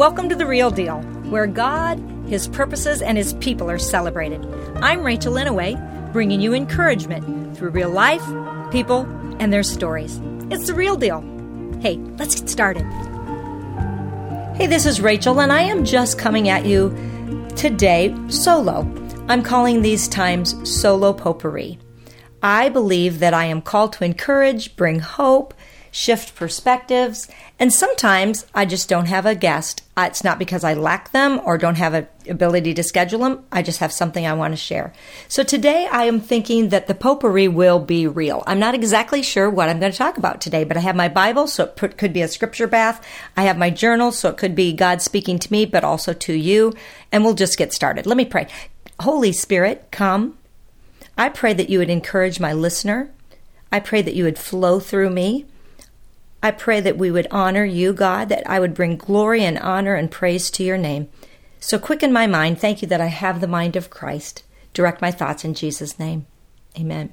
Welcome to The Real Deal, where God, His purposes, and His people are celebrated. I'm Rachel Inouye, bringing you encouragement through real life, people, and their stories. It's The Real Deal. Hey, let's get started. Hey, this is Rachel, and I am just coming at you today solo. I'm calling these times solo potpourri. I believe that I am called to encourage, bring hope, shift perspectives, and sometimes I just don't have a guest. It's not because I lack them or don't have an ability to schedule them. I just have something I want to share. So today I am thinking that the potpourri will be real. I'm not exactly sure what I'm going to talk about today, but I have my Bible, so it could be a scripture bath. I have my journal, so it could be God speaking to me, but also to you. And we'll just get started. Let me pray. Holy Spirit, come. I pray that you would encourage my listener. I pray that you would flow through me. I pray that we would honor you, God, that I would bring glory and honor and praise to your name. So quicken my mind. Thank you that I have the mind of Christ. Direct my thoughts in Jesus' name. Amen.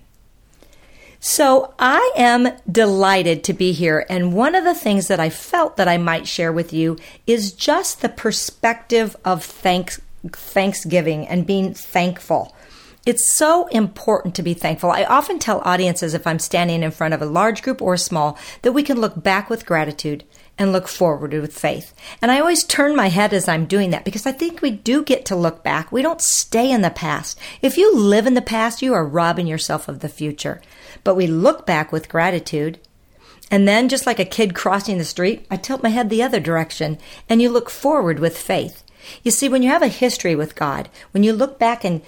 So I am delighted to be here. And one of the things that I felt that I might share with you is just the perspective of thanks, thanksgiving and being thankful. It's so important to be thankful. I often tell audiences if I'm standing in front of a large group or small that we can look back with gratitude and look forward with faith. And I always turn my head as I'm doing that because I think we do get to look back. We don't stay in the past. If you live in the past, you are robbing yourself of the future. But we look back with gratitude. And then, just like a kid crossing the street, I tilt my head the other direction and you look forward with faith. You see, when you have a history with God, when you look back and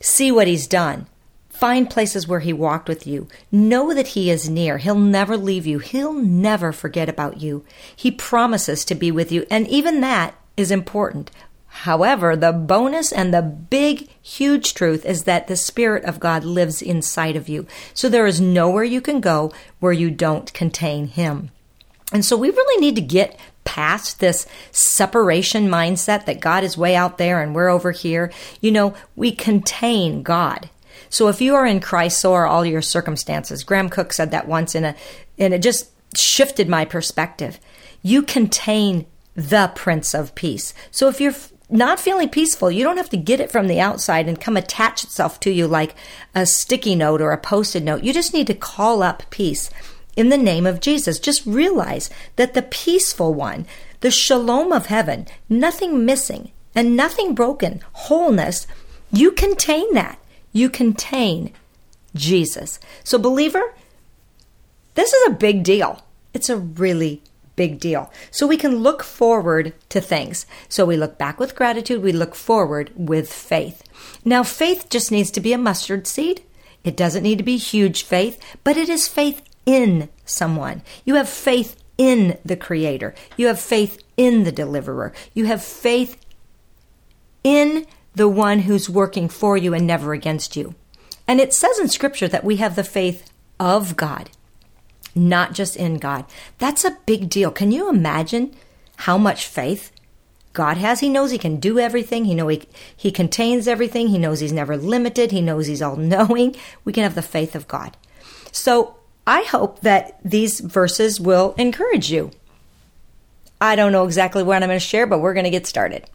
See what He's done. Find places where He walked with you. Know that He is near. He'll never leave you. He'll never forget about you. He promises to be with you. And even that is important. However, the bonus and the big, huge truth is that the Spirit of God lives inside of you. So there is nowhere you can go where you don't contain Him. And so we really need to get past this separation mindset that God is way out there and we're over here. You know, we contain God. So if you are in Christ, so are all your circumstances. Graham Cooke said that once in a, and it just shifted my perspective. You contain the Prince of Peace. So if you're not feeling peaceful, you don't have to get it from the outside and come attach itself to you like a sticky note or a Post-it note. You just need to call up peace in the name of Jesus. Just realize that the peaceful one, the shalom of heaven, nothing missing and nothing broken, wholeness, you contain that. You contain Jesus. So, believer, this is a big deal. It's a really big deal. So we can look forward to things. So we look back with gratitude, we look forward with faith. Now, faith just needs to be a mustard seed. It doesn't need to be huge faith, but it is faith in someone. You have faith in the Creator. You have faith in the Deliverer. You have faith in the one who's working for you and never against you. And it says in Scripture that we have the faith of God, not just in God. That's a big deal. Can you imagine how much faith God has? He knows He can do everything. He know He, he contains everything. He knows He's never limited. He knows He's all knowing. We can have the faith of God. So I hope that these verses will encourage you. I don't know exactly what I'm going to share, but we're going to get started.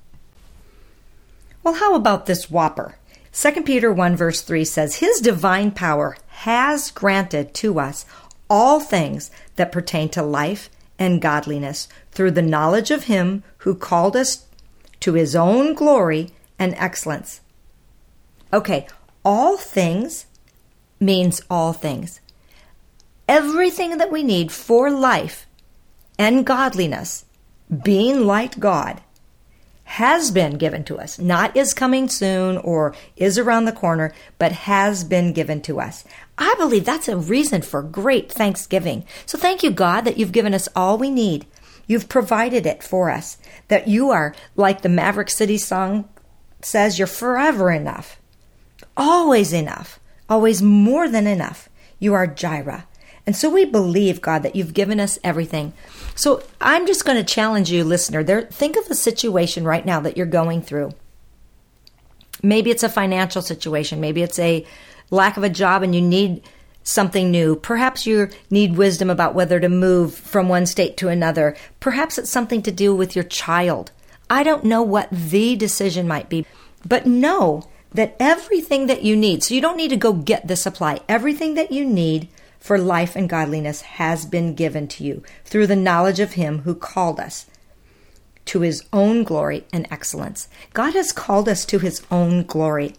Well, how about this whopper? 2 Peter 1 verse 3 says, His divine power has granted to us all things that pertain to life and godliness through the knowledge of Him who called us to His own glory and excellence. Okay, all things means all things everything that we need for life and godliness, being like God, has been given to us. Not is coming soon or is around the corner, but has been given to us. I believe that's a reason for great thanksgiving. So thank you, God, that you've given us all we need. You've provided it for us. That you are, like the Maverick City song says, you're forever enough. Always enough. Always more than enough. You are Jireh. And so we believe, God, that you've given us everything. So I'm just going to challenge you, listener. There, think of a situation right now that you're going through. Maybe it's a financial situation. Maybe it's a lack of a job and you need something new. Perhaps you need wisdom about whether to move from one state to another. Perhaps it's something to do with your child. I don't know what the decision might be, but know that everything that you need, so you don't need to go get the supply, everything that you need for life and godliness has been given to you through the knowledge of Him who called us to His own glory and excellence. God has called us to His own glory.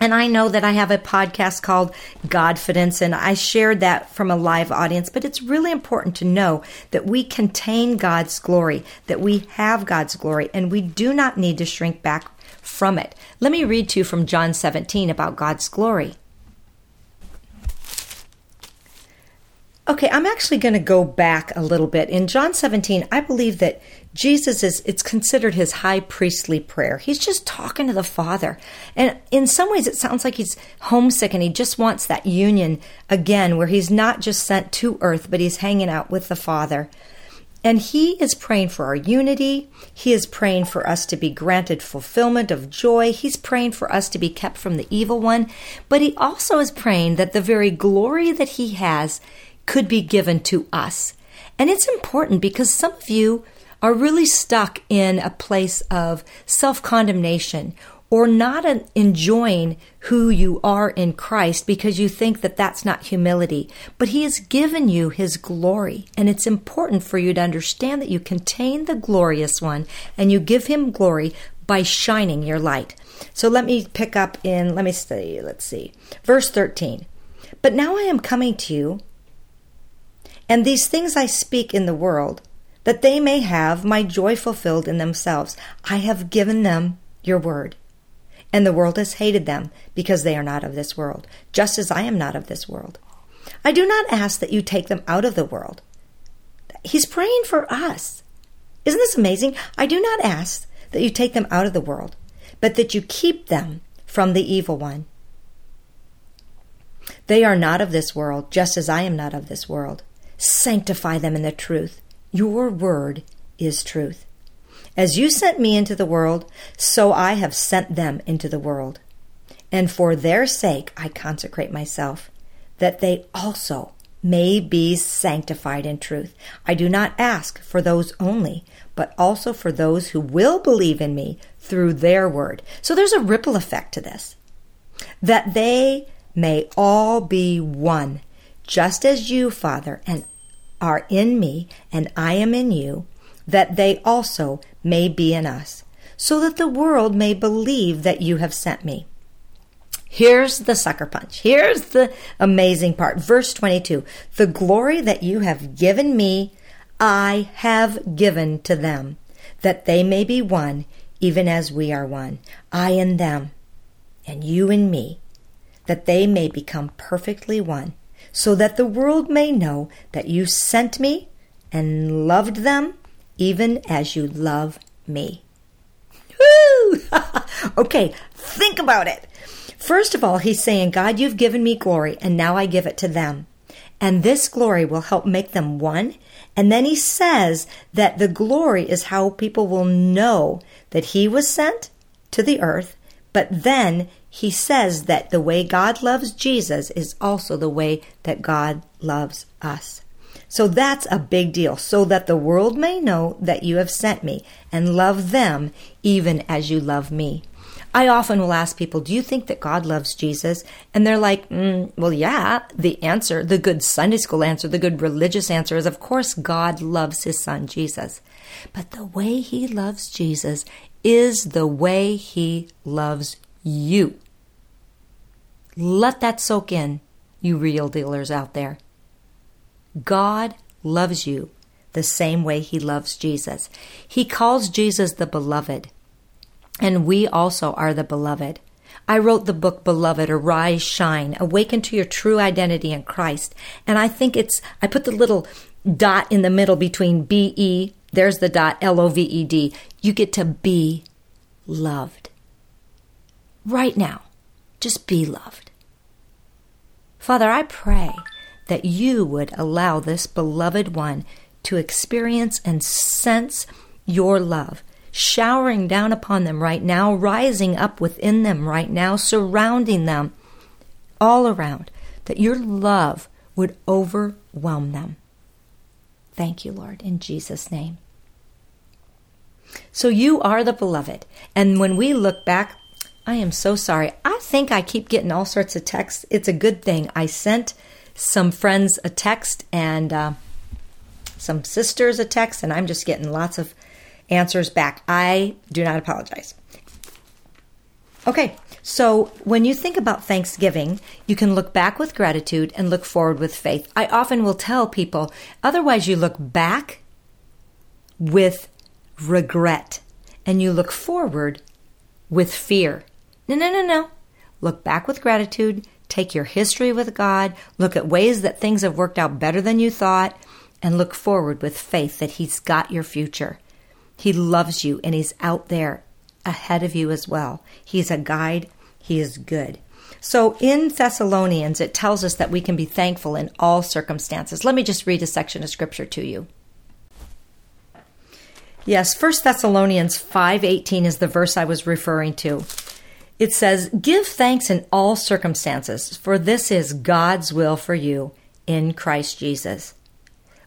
And I know that I have a podcast called Godfidence, and I shared that from a live audience, but it's really important to know that we contain God's glory, that we have God's glory, and we do not need to shrink back from it. Let me read to you from John 17 about God's glory. Okay, I'm actually going to go back a little bit. In John 17, I believe that Jesus is, it's considered his high priestly prayer. He's just talking to the Father. And in some ways, it sounds like he's homesick and he just wants that union again, where he's not just sent to earth, but he's hanging out with the Father. And he is praying for our unity. He is praying for us to be granted fulfillment of joy. He's praying for us to be kept from the evil one. But he also is praying that the very glory that he has could be given to us. And it's important because some of you are really stuck in a place of self condemnation or not enjoying who you are in Christ because you think that that's not humility. But He has given you His glory, and it's important for you to understand that you contain the glorious one and you give Him glory by shining your light. So let me pick up in, let me see, let's see, verse 13. But now I am coming to you and these things I speak in the world, that they may have my joy fulfilled in themselves. I have given them your word. And the world has hated them because they are not of this world, just as I am not of this world. I do not ask that you take them out of the world. He's praying for us. Isn't this amazing? I do not ask that you take them out of the world, but that you keep them from the evil one. They are not of this world, just as I am not of this world. Sanctify them in the truth. Your word is truth. As you sent me into the world, so I have sent them into the world. And for their sake I consecrate myself, that they also may be sanctified in truth. I do not ask for those only, but also for those who will believe in me through their word. So there's a ripple effect to this. That they may all be one, just as you, Father, and are in me and I am in you, that they also may be in us, so that the world may believe that you have sent me. Here's the sucker punch. Here's the amazing part. Verse 22 The glory that you have given me, I have given to them, that they may be one, even as we are one. I in them, and you in me, that they may become perfectly one so that the world may know that you sent me and loved them even as you love me. Okay, think about it. First of all, he's saying, God, you've given me glory, and now I give it to them. And this glory will help make them one. And then he says that the glory is how people will know that he was sent to the earth, but then he says that the way God loves Jesus is also the way that God loves us. So that's a big deal, so that the world may know that you have sent me and love them even as you love me. I often will ask people, Do you think that God loves Jesus? And they're like, mm, Well, yeah. The answer, the good Sunday school answer, the good religious answer is, Of course, God loves his son, Jesus. But the way he loves Jesus is the way he loves you. Let that soak in, you real dealers out there. God loves you the same way He loves Jesus. He calls Jesus the beloved, and we also are the beloved. I wrote the book Beloved, Arise, Shine, Awaken to Your True Identity in Christ. And I think it's, I put the little dot in the middle between B E, there's the dot, L O V E D. You get to be loved. Right now, just be loved. Father, I pray that you would allow this beloved one to experience and sense your love, showering down upon them right now, rising up within them right now, surrounding them all around that your love would overwhelm them. Thank you, Lord, in Jesus' name. So you are the beloved. And when we look back, I am so sorry. I think I keep getting all sorts of texts. It's a good thing. I sent some friends a text and uh, some sisters a text, and I'm just getting lots of answers back. I do not apologize. Okay, so when you think about Thanksgiving, you can look back with gratitude and look forward with faith. I often will tell people, otherwise, you look back with regret and you look forward with fear. No, no, no, no. Look back with gratitude, take your history with God, look at ways that things have worked out better than you thought, and look forward with faith that He's got your future. He loves you and He's out there ahead of you as well. He's a guide, He is good. So in Thessalonians, it tells us that we can be thankful in all circumstances. Let me just read a section of scripture to you. Yes, 1 Thessalonians 5:18 is the verse I was referring to. It says, "Give thanks in all circumstances, for this is God's will for you in Christ Jesus."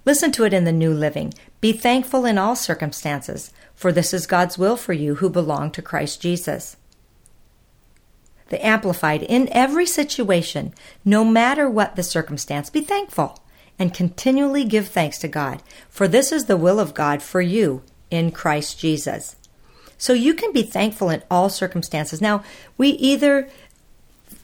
Listen to it in the New Living. Be thankful in all circumstances, for this is God's will for you who belong to Christ Jesus. The Amplified, in every situation, no matter what the circumstance, be thankful and continually give thanks to God, for this is the will of God for you in Christ Jesus. So you can be thankful in all circumstances. Now, we either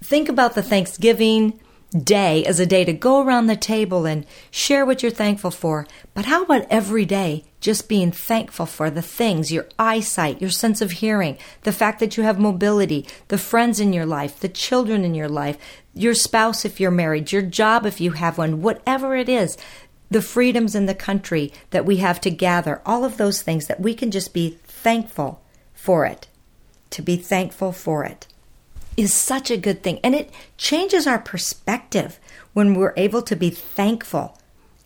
think about the Thanksgiving day as a day to go around the table and share what you're thankful for. But how about every day just being thankful for the things, your eyesight, your sense of hearing, the fact that you have mobility, the friends in your life, the children in your life, your spouse if you're married, your job if you have one, whatever it is, the freedoms in the country that we have to gather, all of those things that we can just be thankful for it, to be thankful for it is such a good thing. And it changes our perspective when we're able to be thankful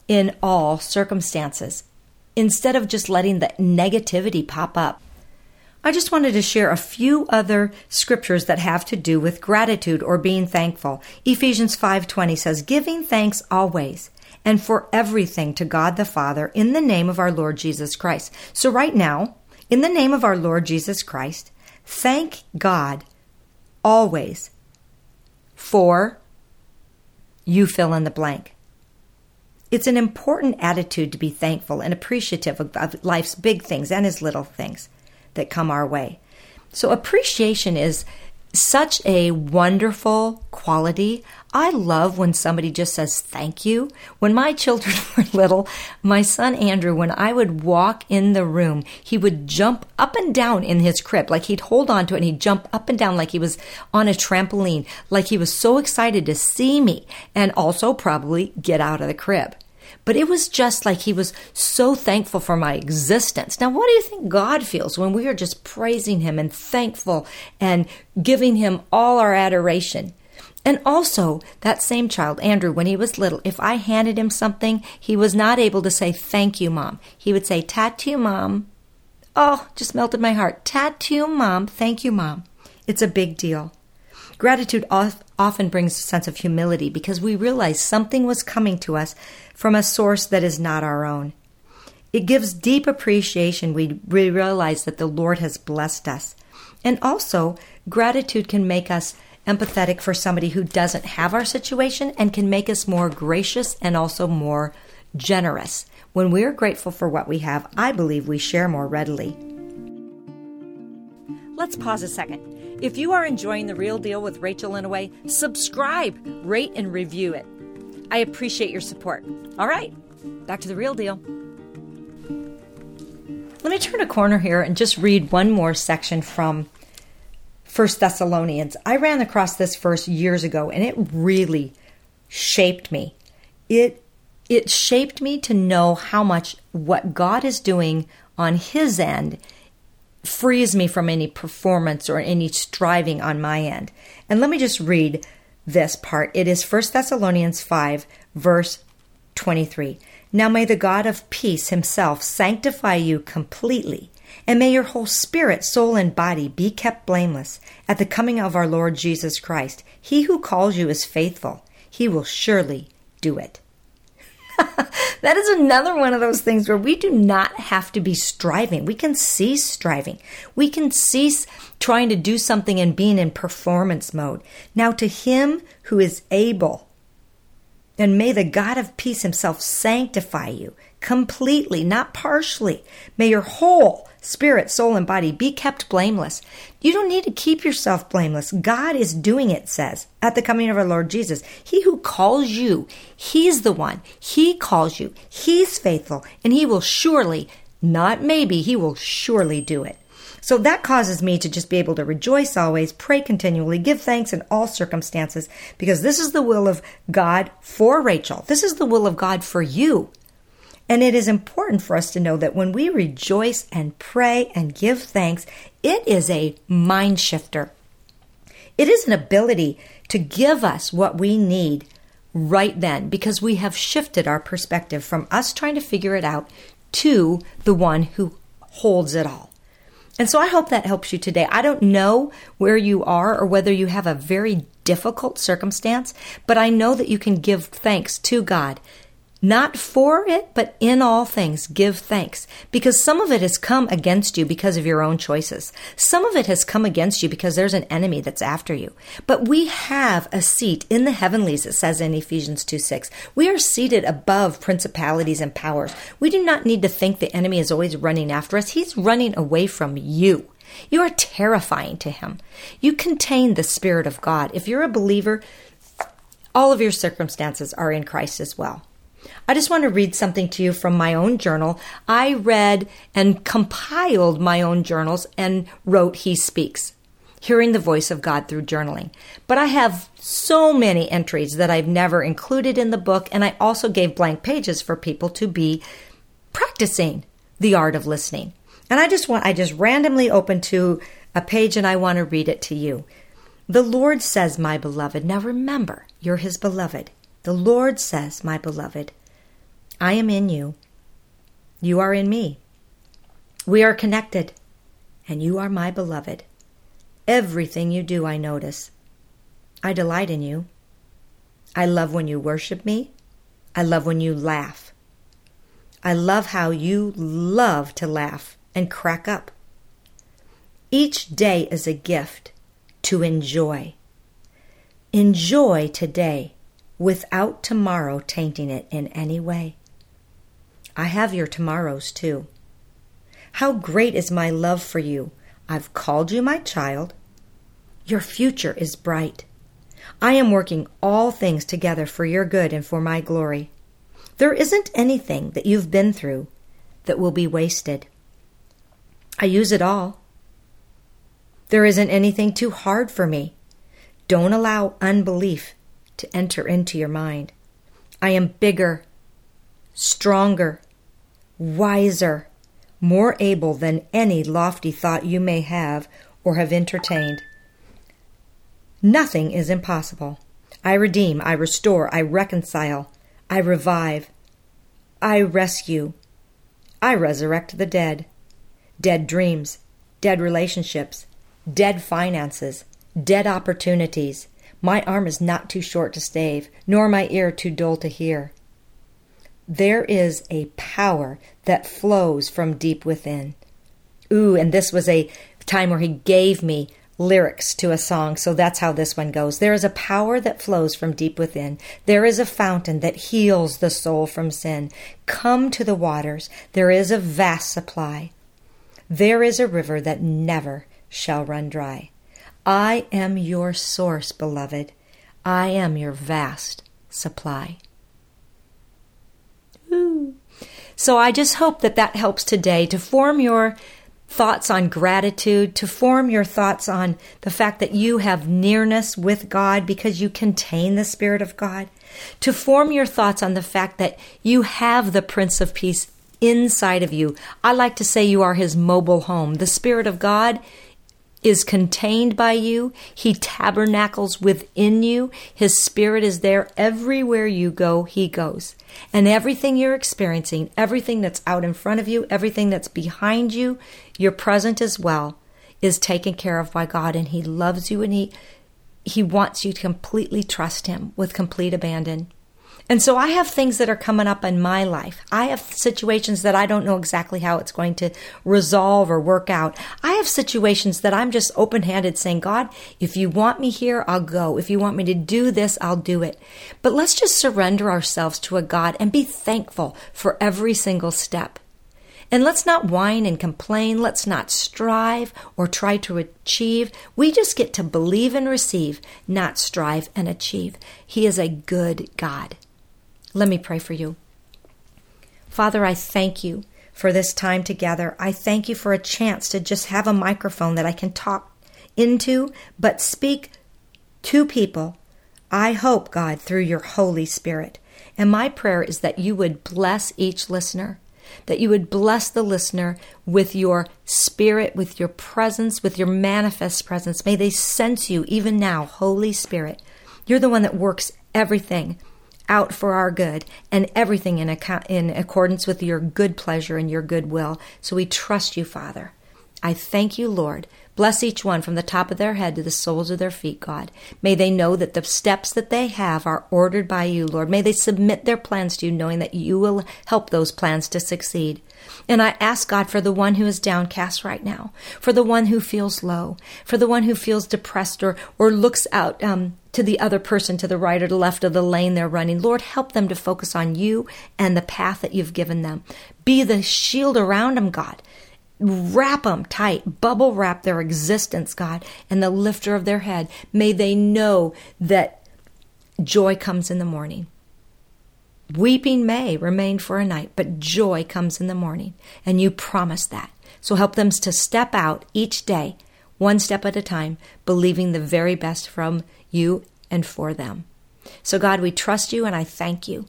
in all circumstances instead of just letting the negativity pop up. I just wanted to share a few other scriptures that have to do with gratitude or being thankful. Ephesians 5:20 says, "Giving thanks always and for everything to God the Father in the name of our Lord Jesus Christ." So right now, in the name of our Lord Jesus Christ, thank God always for you fill in the blank. It's an important attitude to be thankful and appreciative of, life's big things and his little things that come our way. So, appreciation is such a wonderful quality. I love when somebody just says thank you. When my children were little, my son Andrew, when I would walk in the room, he would jump up and down in his crib. Like he'd hold on to it and he'd jump up and down like he was on a trampoline, like he was so excited to see me and also probably get out of the crib. But it was just like he was so thankful for my existence. Now, what do you think God feels when we are just praising him and thankful and giving him all our adoration? And also, that same child, Andrew, when he was little, if I handed him something, he was not able to say, Thank you, Mom. He would say, Tattoo, Mom. Oh, just melted my heart. Tattoo, Mom. Thank you, Mom. It's a big deal. Gratitude often brings a sense of humility because we realize something was coming to us from a source that is not our own. It gives deep appreciation. We realize that the Lord has blessed us. And also, gratitude can make us empathetic for somebody who doesn't have our situation and can make us more gracious and also more generous. When we are grateful for what we have, I believe we share more readily. Let's pause a second. If you are enjoying The Real Deal with Rachel Inouye, subscribe, rate, and review it. I appreciate your support. All right, back to The Real Deal. Let me turn a corner here and just read one more section from First Thessalonians. I ran across this verse years ago and it really shaped me. It it shaped me to know how much what God is doing on his end frees me from any performance or any striving on my end. And let me just read this part. It is 1 Thessalonians 5, verse 23. Now may the God of peace himself sanctify you completely, and may your whole spirit, soul, and body be kept blameless at the coming of our Lord Jesus Christ. He who calls you is faithful. He will surely do it. that is another one of those things where we do not have to be striving. We can cease striving. We can cease trying to do something and being in performance mode. Now, to Him who is able, and may the God of peace Himself sanctify you completely, not partially. May your whole spirit, soul, and body be kept blameless. You don't need to keep yourself blameless. God is doing it, says, at the coming of our Lord Jesus. He who calls you, He's the one. He calls you. He's faithful, and He will surely, not maybe, He will surely do it. So that causes me to just be able to rejoice always, pray continually, give thanks in all circumstances, because this is the will of God for Rachel. This is the will of God for you. And it is important for us to know that when we rejoice and pray and give thanks, it is a mind shifter. It is an ability to give us what we need right then because we have shifted our perspective from us trying to figure it out to the one who holds it all. And so I hope that helps you today. I don't know where you are or whether you have a very difficult circumstance, but I know that you can give thanks to God not for it, but in all things give thanks, because some of it has come against you because of your own choices. Some of it has come against you because there's an enemy that's after you. But we have a seat in the heavenlies, it says in Ephesians 2 6. We are seated above principalities and powers. We do not need to think the enemy is always running after us, he's running away from you. You are terrifying to him. You contain the Spirit of God. If you're a believer, all of your circumstances are in Christ as well. I just want to read something to you from my own journal. I read and compiled my own journals and wrote He Speaks, hearing the voice of God through journaling. But I have so many entries that I've never included in the book, and I also gave blank pages for people to be practicing the art of listening. And I just want, I just randomly opened to a page and I want to read it to you. The Lord says, My beloved. Now remember, you're his beloved. The Lord says, My beloved, I am in you. You are in me. We are connected, and you are my beloved. Everything you do, I notice. I delight in you. I love when you worship me. I love when you laugh. I love how you love to laugh and crack up. Each day is a gift to enjoy. Enjoy today without tomorrow tainting it in any way. I have your tomorrows too. How great is my love for you! I've called you my child. Your future is bright. I am working all things together for your good and for my glory. There isn't anything that you've been through that will be wasted. I use it all. There isn't anything too hard for me. Don't allow unbelief to enter into your mind. I am bigger, stronger, wiser, more able than any lofty thought you may have or have entertained. Nothing is impossible. I redeem, I restore, I reconcile, I revive, I rescue, I resurrect the dead. Dead dreams, dead relationships, dead finances, dead opportunities, my arm is not too short to stave, nor my ear too dull to hear. There is a power that flows from deep within. Ooh, and this was a time where he gave me lyrics to a song, so that's how this one goes. There is a power that flows from deep within. There is a fountain that heals the soul from sin. Come to the waters. There is a vast supply. There is a river that never shall run dry. I am your source, beloved. I am your vast supply. So I just hope that that helps today to form your thoughts on gratitude, to form your thoughts on the fact that you have nearness with God because you contain the Spirit of God, to form your thoughts on the fact that you have the Prince of Peace inside of you. I like to say you are his mobile home. The Spirit of God is contained by you. He tabernacles within you. His spirit is there everywhere you go, he goes. And everything you're experiencing, everything that's out in front of you, everything that's behind you, you're present as well, is taken care of by God and he loves you and he He wants you to completely trust Him with complete abandon. And so I have things that are coming up in my life. I have situations that I don't know exactly how it's going to resolve or work out. I have situations that I'm just open handed saying, God, if you want me here, I'll go. If you want me to do this, I'll do it. But let's just surrender ourselves to a God and be thankful for every single step. And let's not whine and complain. Let's not strive or try to achieve. We just get to believe and receive, not strive and achieve. He is a good God. Let me pray for you. Father, I thank you for this time together. I thank you for a chance to just have a microphone that I can talk into, but speak to people. I hope, God, through your Holy Spirit. And my prayer is that you would bless each listener, that you would bless the listener with your spirit, with your presence, with your manifest presence. May they sense you even now, Holy Spirit. You're the one that works everything out for our good and everything in, account, in accordance with your good pleasure and your good will. So we trust you, Father. I thank you, Lord. Bless each one from the top of their head to the soles of their feet, God. May they know that the steps that they have are ordered by you, Lord. May they submit their plans to you, knowing that you will help those plans to succeed. And I ask God for the one who is downcast right now, for the one who feels low, for the one who feels depressed or, or looks out um, to the other person to the right or the left of the lane they're running. Lord, help them to focus on you and the path that you've given them. Be the shield around them, God. Wrap them tight, bubble wrap their existence, God, and the lifter of their head. May they know that joy comes in the morning. Weeping may remain for a night, but joy comes in the morning, and you promise that. So help them to step out each day, one step at a time, believing the very best from you and for them. So, God, we trust you and I thank you.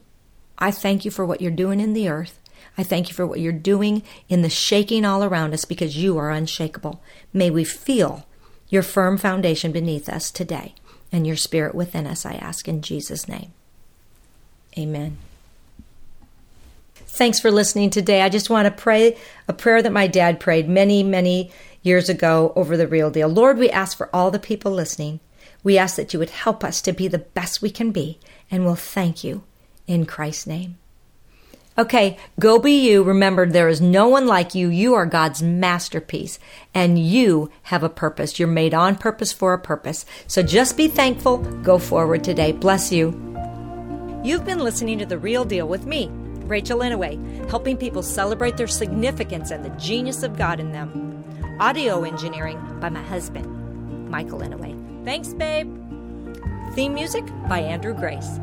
I thank you for what you're doing in the earth. I thank you for what you're doing in the shaking all around us because you are unshakable. May we feel your firm foundation beneath us today and your spirit within us, I ask in Jesus' name. Amen. Thanks for listening today. I just want to pray a prayer that my dad prayed many, many years ago over the real deal. Lord, we ask for all the people listening we ask that you would help us to be the best we can be, and we'll thank you in Christ's name. Okay, go be you. Remember, there is no one like you. You are God's masterpiece, and you have a purpose. You're made on purpose for a purpose. So just be thankful. Go forward today. Bless you. You've been listening to The Real Deal with me, Rachel Inouye, helping people celebrate their significance and the genius of God in them. Audio engineering by my husband, Michael Inouye. Thanks, babe. Theme music by Andrew Grace.